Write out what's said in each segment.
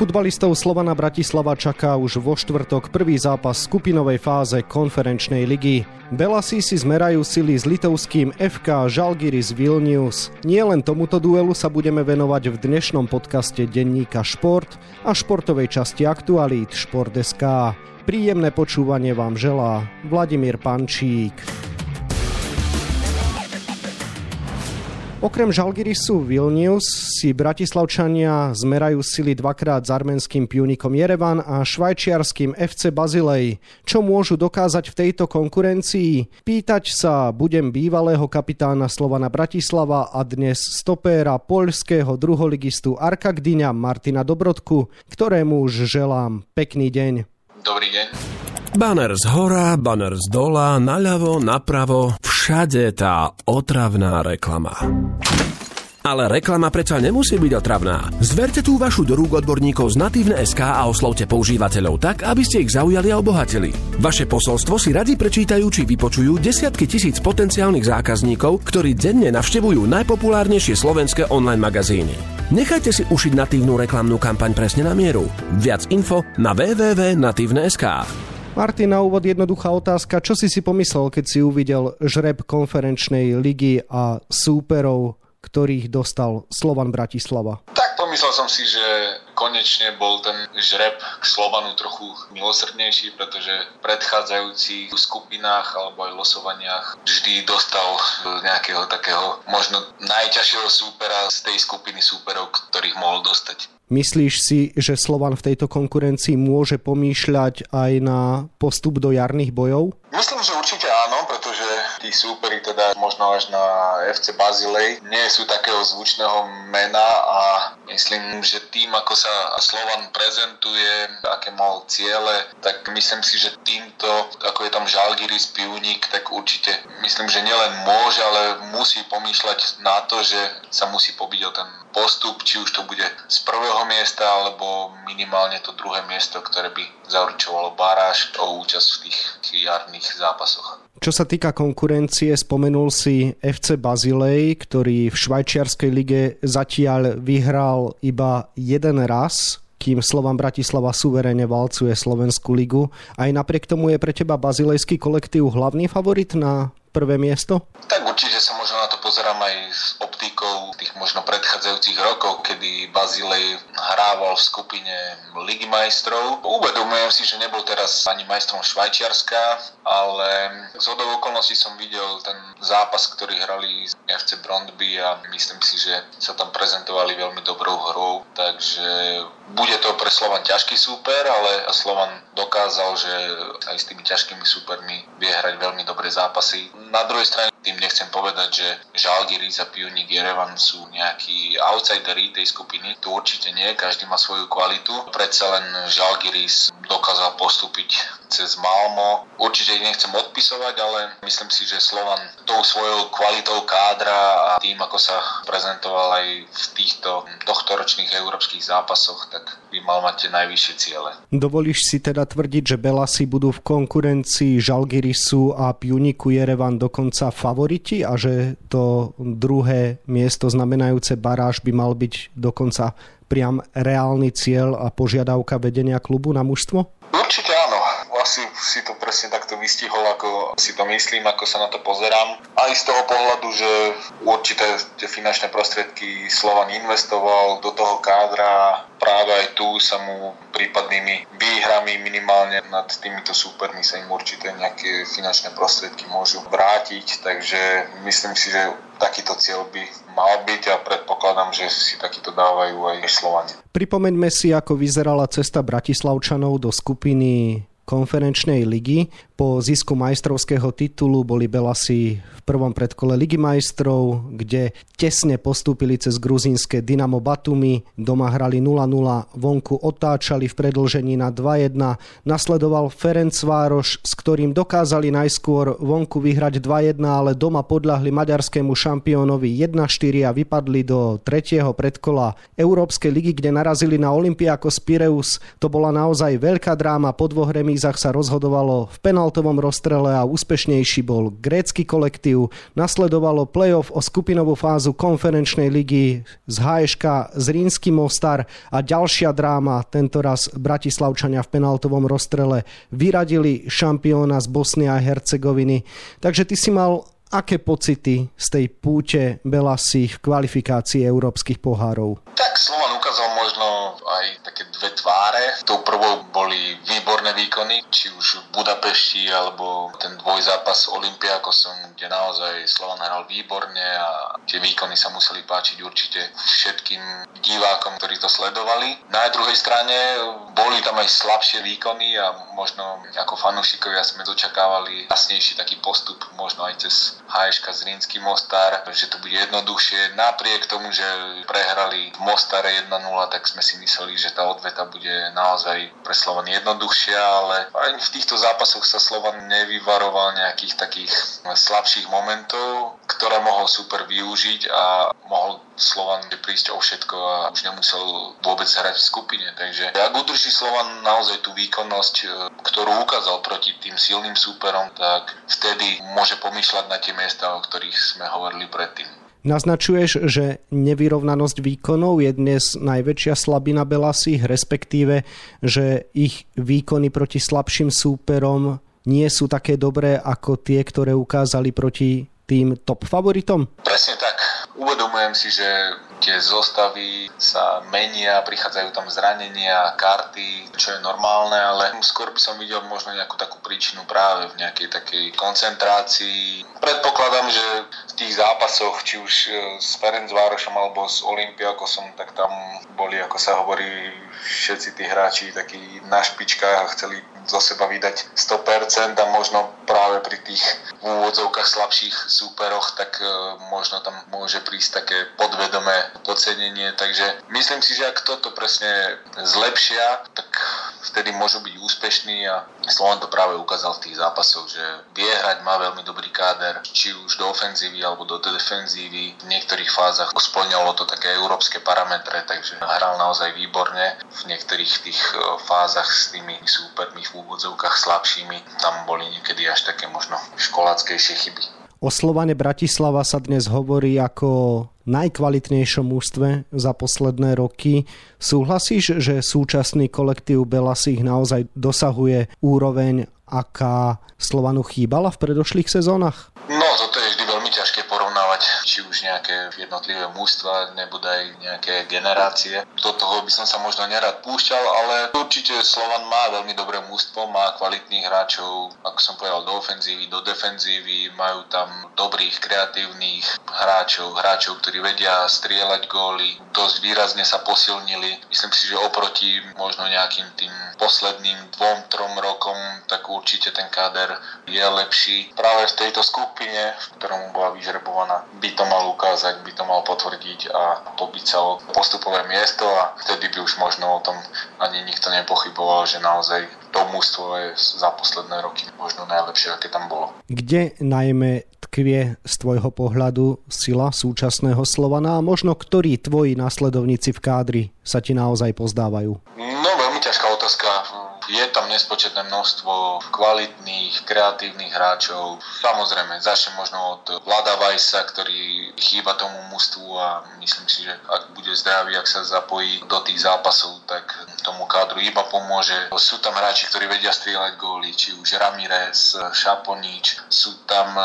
Futbalistov Slovana Bratislava čaká už vo štvrtok prvý zápas skupinovej fáze konferenčnej ligy. Belasi si zmerajú sily s litovským FK Žalgiris Vilnius. Nie len tomuto duelu sa budeme venovať v dnešnom podcaste denníka Šport a športovej časti aktualít Šport.sk. Príjemné počúvanie vám želá Vladimír Pančík. Okrem Žalgirisu Vilnius si Bratislavčania zmerajú sily dvakrát s arménským pionikom Jerevan a švajčiarským FC Bazilej. Čo môžu dokázať v tejto konkurencii? Pýtať sa budem bývalého kapitána Slovana Bratislava a dnes stopéra poľského druholigistu Arka Gdyňa Martina Dobrodku, ktorému už želám pekný deň. Dobrý deň. Banner z hora, banner z dola, naľavo, napravo, všade tá otravná reklama. Ale reklama predsa nemusí byť otravná. Zverte tú vašu do rúk odborníkov z Natívne SK a oslovte používateľov tak, aby ste ich zaujali a obohatili. Vaše posolstvo si radi prečítajú či vypočujú desiatky tisíc potenciálnych zákazníkov, ktorí denne navštevujú najpopulárnejšie slovenské online magazíny. Nechajte si ušiť natívnu reklamnú kampaň presne na mieru. Viac info na www.natívne.sk. Martin, na úvod jednoduchá otázka. Čo si si pomyslel, keď si uvidel žreb konferenčnej ligy a súperov, ktorých dostal Slovan Bratislava? Tak pomyslel som si, že konečne bol ten žreb k Slovanu trochu milosrdnejší, pretože v predchádzajúcich skupinách alebo aj losovaniach vždy dostal nejakého takého možno najťažšieho súpera z tej skupiny súperov, ktorých mohol dostať. Myslíš si, že Slovan v tejto konkurencii môže pomýšľať aj na postup do jarných bojov? Myslím, že určite áno, pretože tí súperi teda možno až na FC Bazilej nie sú takého zvučného mena a myslím, že tým, ako sa Slovan prezentuje, aké mal ciele, tak myslím si, že týmto, ako je tam Žalgiris, Pivník, tak určite myslím, že nielen môže, ale musí pomýšľať na to, že sa musí pobiť o ten postup, či už to bude z prvého miesta, alebo minimálne to druhé miesto, ktoré by zaručovalo baráž o účasť v tých jarných zápasoch. Čo sa týka konkurencie, spomenul si FC Bazilej, ktorý v švajčiarskej lige zatiaľ vyhral iba jeden raz, kým Slovan Bratislava suverene valcuje Slovenskú ligu. Aj napriek tomu je pre teba bazilejský kolektív hlavný favorit na prvé miesto? Tak určite sa možno na to pozerám aj s optikou tých možno predchádzajúcich rokov, kedy Bazilej hrával v skupine Ligy majstrov. Uvedomujem si, že nebol teraz ani majstrom Švajčiarska, ale z hodou okolností som videl ten zápas, ktorý hrali FC Brondby a myslím si, že sa tam prezentovali veľmi dobrou hrou, takže bude to pre Slovan ťažký súper, ale Slovan dokázal, že aj s tými ťažkými súpermi vie hrať veľmi dobré zápasy. Na druhej strane tým nechcem povedať, že Žalgiris a Pionik Jerevan sú nejakí outsideri tej skupiny. Tu určite nie, každý má svoju kvalitu. Predsa len Žalgiris dokázal postúpiť cez Malmo. Určite ich nechcem odpisovať, ale myslím si, že Slovan tou svojou kvalitou kádra a tým, ako sa prezentoval aj v týchto tohtoročných európskych zápasoch, tak by mal mať tie najvyššie ciele. Dovolíš si teda tvrdiť, že Belasi budú v konkurencii Žalgirisu a Puniku Jerevan dokonca favoriti a že to druhé miesto znamenajúce baráž by mal byť dokonca priam reálny cieľ a požiadavka vedenia klubu na mužstvo? Určite áno. Asi si to presne takto vystihol, ako si to myslím, ako sa na to pozerám. Aj z toho pohľadu, že určité tie finančné prostriedky Slovan investoval do toho kádra, práve aj tu sa mu prípadnými výhrami minimálne nad týmito súpermi sa im určité nejaké finančné prostriedky môžu vrátiť, takže myslím si, že takýto cieľ by mal byť a predpokladám, že si takýto dávajú aj Slovania. Pripomeňme si, ako vyzerala cesta Bratislavčanov do skupiny konferenčnej ligy. Po zisku majstrovského titulu boli Belasi v prvom predkole Ligy majstrov, kde tesne postúpili cez gruzínske Dynamo Batumi, doma hrali 0-0, vonku otáčali v predlžení na 2-1, nasledoval Ferencvároš, s ktorým dokázali najskôr vonku vyhrať 2-1, ale doma podľahli maďarskému šampiónovi 1-4 a vypadli do tretieho predkola Európskej ligy, kde narazili na Olympiakos Pireus. To bola naozaj veľká dráma po dvoch remízach remízach sa rozhodovalo v penaltovom rozstrele a úspešnejší bol grécky kolektív. Nasledovalo playoff o skupinovú fázu konferenčnej ligy z HŠK z Rínsky Mostar a ďalšia dráma, tentoraz Bratislavčania v penaltovom rozstrele vyradili šampióna z Bosny a Hercegoviny. Takže ty si mal aké pocity z tej púte Belasí v kvalifikácii európskych pohárov? Tak Slovan ukázal možno aj také dve tváre. Tou prvou boli výborné výkony, či už v Budapešti alebo ten dvojzápas s Olympiakosom, kde naozaj Slovan hral výborne a tie výkony sa museli páčiť určite všetkým divákom, ktorí to sledovali. Na druhej strane boli tam aj slabšie výkony a možno ako fanúšikovia sme dočakávali jasnejší taký postup, možno aj cez HŠK z Rínsky Mostar, že to bude jednoduchšie. Napriek tomu, že prehrali v Mostare 1-0, tak sme si mysleli, že tá odveta bude naozaj pre Slovan jednoduchšia, ale aj v týchto zápasoch sa Slovan nevyvaroval nejakých takých slabších momentov, ktoré mohol super využiť a mohol Slovan prísť o všetko a už nemusel vôbec hrať v skupine. Takže ak udrží Slovan naozaj tú výkonnosť, ktorú ukázal proti tým silným súperom, tak vtedy môže pomýšľať na tie miesta, o ktorých sme hovorili predtým. Naznačuješ, že nevyrovnanosť výkonov je dnes najväčšia slabina Belasích, respektíve, že ich výkony proti slabším súperom nie sú také dobré ako tie, ktoré ukázali proti tým top favoritom? Presne tak. Uvedomujem si, že tie zostavy sa menia, prichádzajú tam zranenia, karty, čo je normálne, ale skôr by som videl možno nejakú takú príčinu práve v nejakej takej koncentrácii. Predpokladám, že v tých zápasoch, či už e, s Ferencvárošom alebo s Olympiakosom, tak tam boli, ako sa hovorí, všetci tí hráči takí na špičkách a chceli zo seba vydať 100% a možno práve pri tých úvodzovkách slabších súperoch, tak e, možno tam môže prísť také podvedomé docenenie. Takže myslím si, že ak toto presne zlepšia, tak vtedy môžu byť úspešní a Slovan to práve ukázal v tých zápasoch, že vie hrať, má veľmi dobrý káder, či už do ofenzívy alebo do defenzívy. V niektorých fázach splňalo to také európske parametre, takže hral naozaj výborne. V niektorých tých e, fázach s tými súpermi v úvodzovkách slabšími tam boli niekedy až také možno školáckejšie chyby. O Slovane Bratislava sa dnes hovorí ako najkvalitnejšom ústve za posledné roky. Súhlasíš, že súčasný kolektív Belasích naozaj dosahuje úroveň, aká Slovanu chýbala v predošlých sezónach? No, toto je vždy veľmi ťažké porovnávať, či už nejaké jednotlivé mústva, nebude aj nejaké generácie. Do toho by som sa možno nerad púšťal, ale určite Slovan má veľmi dobré mústvo, má kvalitných hráčov, ako som povedal, do ofenzívy, do defenzívy, majú tam dobrých, kreatívnych hráčov, hráčov, ktorí vedia strieľať góly, dosť výrazne sa posilnili. Myslím si, že oproti možno nejakým tým posledným dvom, trom rokom, tak určite ten káder je lepší. Práve v tejto skupine, v ktorom bola vyžrebovaná, by to mal ukázať, by to mal potvrdiť a pobiť sa o postupové miesto a vtedy by už možno o tom ani nikto nepochyboval, že naozaj to mústvo je za posledné roky možno najlepšie, aké tam bolo. Kde najmä tkvie z tvojho pohľadu sila súčasného Slovana a možno ktorí tvoji následovníci v kádri sa ti naozaj pozdávajú? No veľmi ťažká otázka je tam nespočetné množstvo kvalitných, kreatívnych hráčov. Samozrejme, začnem možno od Vlada Vajsa, ktorý chýba tomu mústvu a myslím si, že ak bude zdravý, ak sa zapojí do tých zápasov, tak tomu kádru iba pomôže. Sú tam hráči, ktorí vedia strieľať góly, či už Ramirez, Šaponič, sú tam e,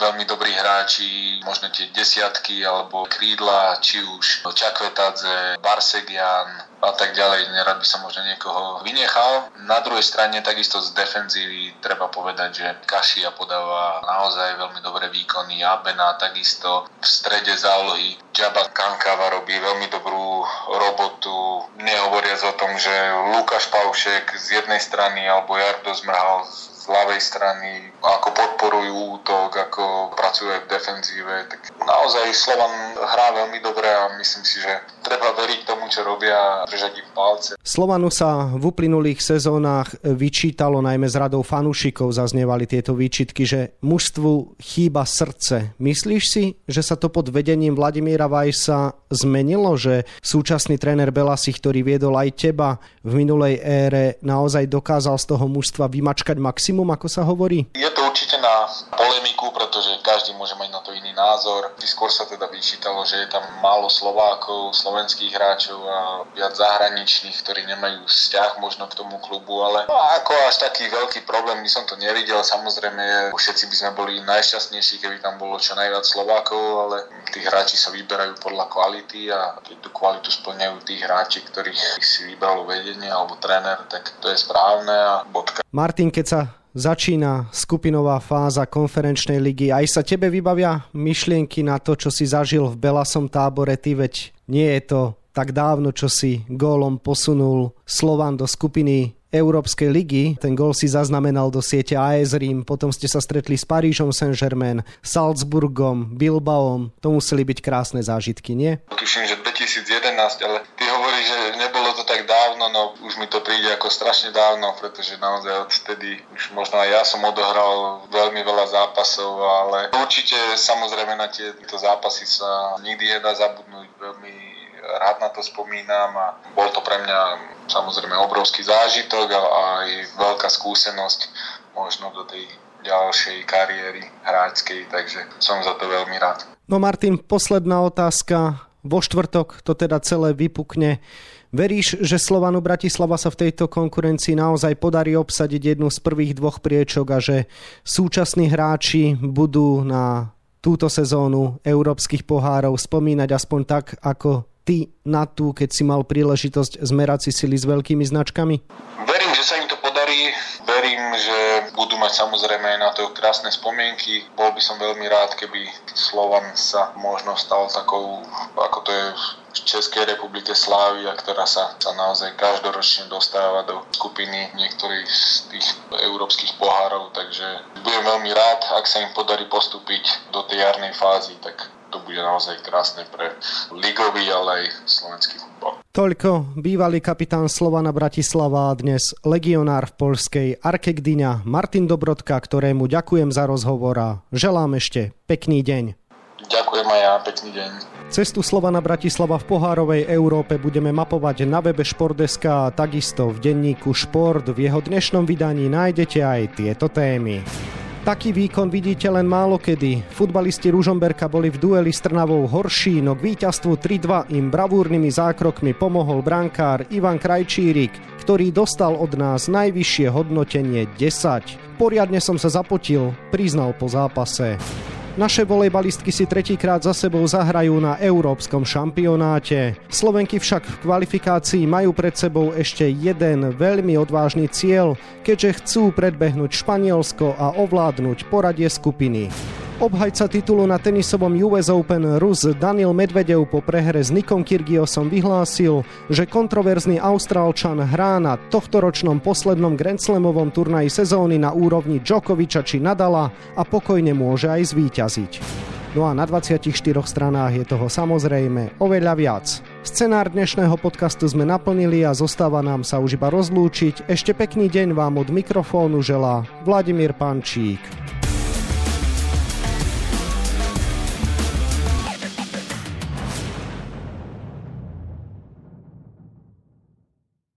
veľmi dobrí hráči, možno tie desiatky alebo krídla, či už Čakvetadze, Barsegian, a tak ďalej. Nerad by som možno niekoho vynechal. Na druhej strane takisto z defenzívy treba povedať, že Kašia podáva naozaj veľmi dobré výkony, Abena takisto v strede zálohy. Jabba Kankava robí veľmi dobrú robotu, nehovoriac o tom, že Lukáš Paušek z jednej strany alebo Jardo Zmrhal z ľavej strany, ako podporujú útok, ako pracujú aj v defenzíve. Tak naozaj Slovan hrá veľmi dobre a myslím si, že treba veriť tomu, čo robia a držať im palce. Slovanu sa v uplynulých sezónach vyčítalo najmä z radou fanúšikov, zaznievali tieto výčitky, že mužstvu chýba srdce. Myslíš si, že sa to pod vedením Vladimíra Vajsa zmenilo, že súčasný tréner Belasi, ktorý viedol aj teba v minulej ére, naozaj dokázal z toho mužstva vymačkať maximum, ako sa hovorí? Je to určite na polemiku, pretože každý môže mať na to iný názor. Skôr sa teda vyčítalo, že je tam málo Slovákov, slovenských hráčov a viac zahraničných, ktorí nemajú vzťah možno k tomu klubu, ale no, ako až taký veľký problém by som to nevidel. Samozrejme, všetci by sme boli najšťastnejší, keby tam bolo čo najviac Slovákov, ale tí hráči sa vyberajú podľa kvality a keď tú kvalitu splňajú tí hráči, ktorých si vybralo vedenie alebo tréner, tak to je správne a bodka. Martin, keď sa začína skupinová fáza konferenčnej ligy. Aj sa tebe vybavia myšlienky na to, čo si zažil v Belasom tábore. Ty veď nie je to tak dávno, čo si gólom posunul Slovan do skupiny Európskej ligy. Ten gol si zaznamenal do siete AS Rím, potom ste sa stretli s Parížom Saint-Germain, Salzburgom, Bilbaom. To museli byť krásne zážitky, nie? Tuším, že 2011, ale ty hovoríš, že nebolo to tak dávno, no už mi to príde ako strašne dávno, pretože naozaj odtedy už možno aj ja som odohral veľmi veľa zápasov, ale určite samozrejme na tieto zápasy sa nikdy nedá zabudnúť. Veľmi rád na to spomínam a bol to pre mňa samozrejme obrovský zážitok a aj veľká skúsenosť možno do tej ďalšej kariéry hráčskej, takže som za to veľmi rád. No Martin, posledná otázka. Vo štvrtok to teda celé vypukne. Veríš, že Slovanu Bratislava sa v tejto konkurencii naozaj podarí obsadiť jednu z prvých dvoch priečok a že súčasní hráči budú na túto sezónu európskych pohárov spomínať aspoň tak, ako ty na tú, keď si mal príležitosť zmerať si sily s veľkými značkami? Verím, že sa im to podarí. Verím, že budú mať samozrejme na to krásne spomienky. Bol by som veľmi rád, keby Slovan sa možno stal takou, ako to je v Českej republike Slávia, ktorá sa, sa naozaj každoročne dostáva do skupiny niektorých z tých európskych pohárov, takže budem veľmi rád, ak sa im podarí postúpiť do tej jarnej fázy, tak bude naozaj krásne pre ligový, ale aj slovenský futbal. Toľko bývalý kapitán Slovana Bratislava a dnes legionár v polskej Arke Gdyňa Martin Dobrodka, ktorému ďakujem za rozhovor a želám ešte pekný deň. Ďakujem aj ja, pekný deň. Cestu Slovana Bratislava v pohárovej Európe budeme mapovať na webe Špordeska a takisto v denníku Šport. V jeho dnešnom vydaní nájdete aj tieto témy. Taký výkon vidíte len málo kedy. Futbalisti Ružomberka boli v dueli s Trnavou horší, no k víťazstvu 3-2 im bravúrnymi zákrokmi pomohol brankár Ivan Krajčírik, ktorý dostal od nás najvyššie hodnotenie 10. Poriadne som sa zapotil, priznal po zápase. Naše volejbalistky si tretíkrát za sebou zahrajú na európskom šampionáte. Slovenky však v kvalifikácii majú pred sebou ešte jeden veľmi odvážny cieľ, keďže chcú predbehnúť Španielsko a ovládnuť poradie skupiny. Obhajca titulu na tenisovom US Open Rus Daniel Medvedev po prehre s Nikom Kyrgiosom vyhlásil, že kontroverzný Austrálčan hrá na tohtoročnom poslednom Grand Slamovom turnaji sezóny na úrovni Djokoviča či Nadala a pokojne môže aj zvíťaziť. No a na 24 stranách je toho samozrejme oveľa viac. Scenár dnešného podcastu sme naplnili a zostáva nám sa už iba rozlúčiť. Ešte pekný deň vám od mikrofónu želá Vladimír Pančík.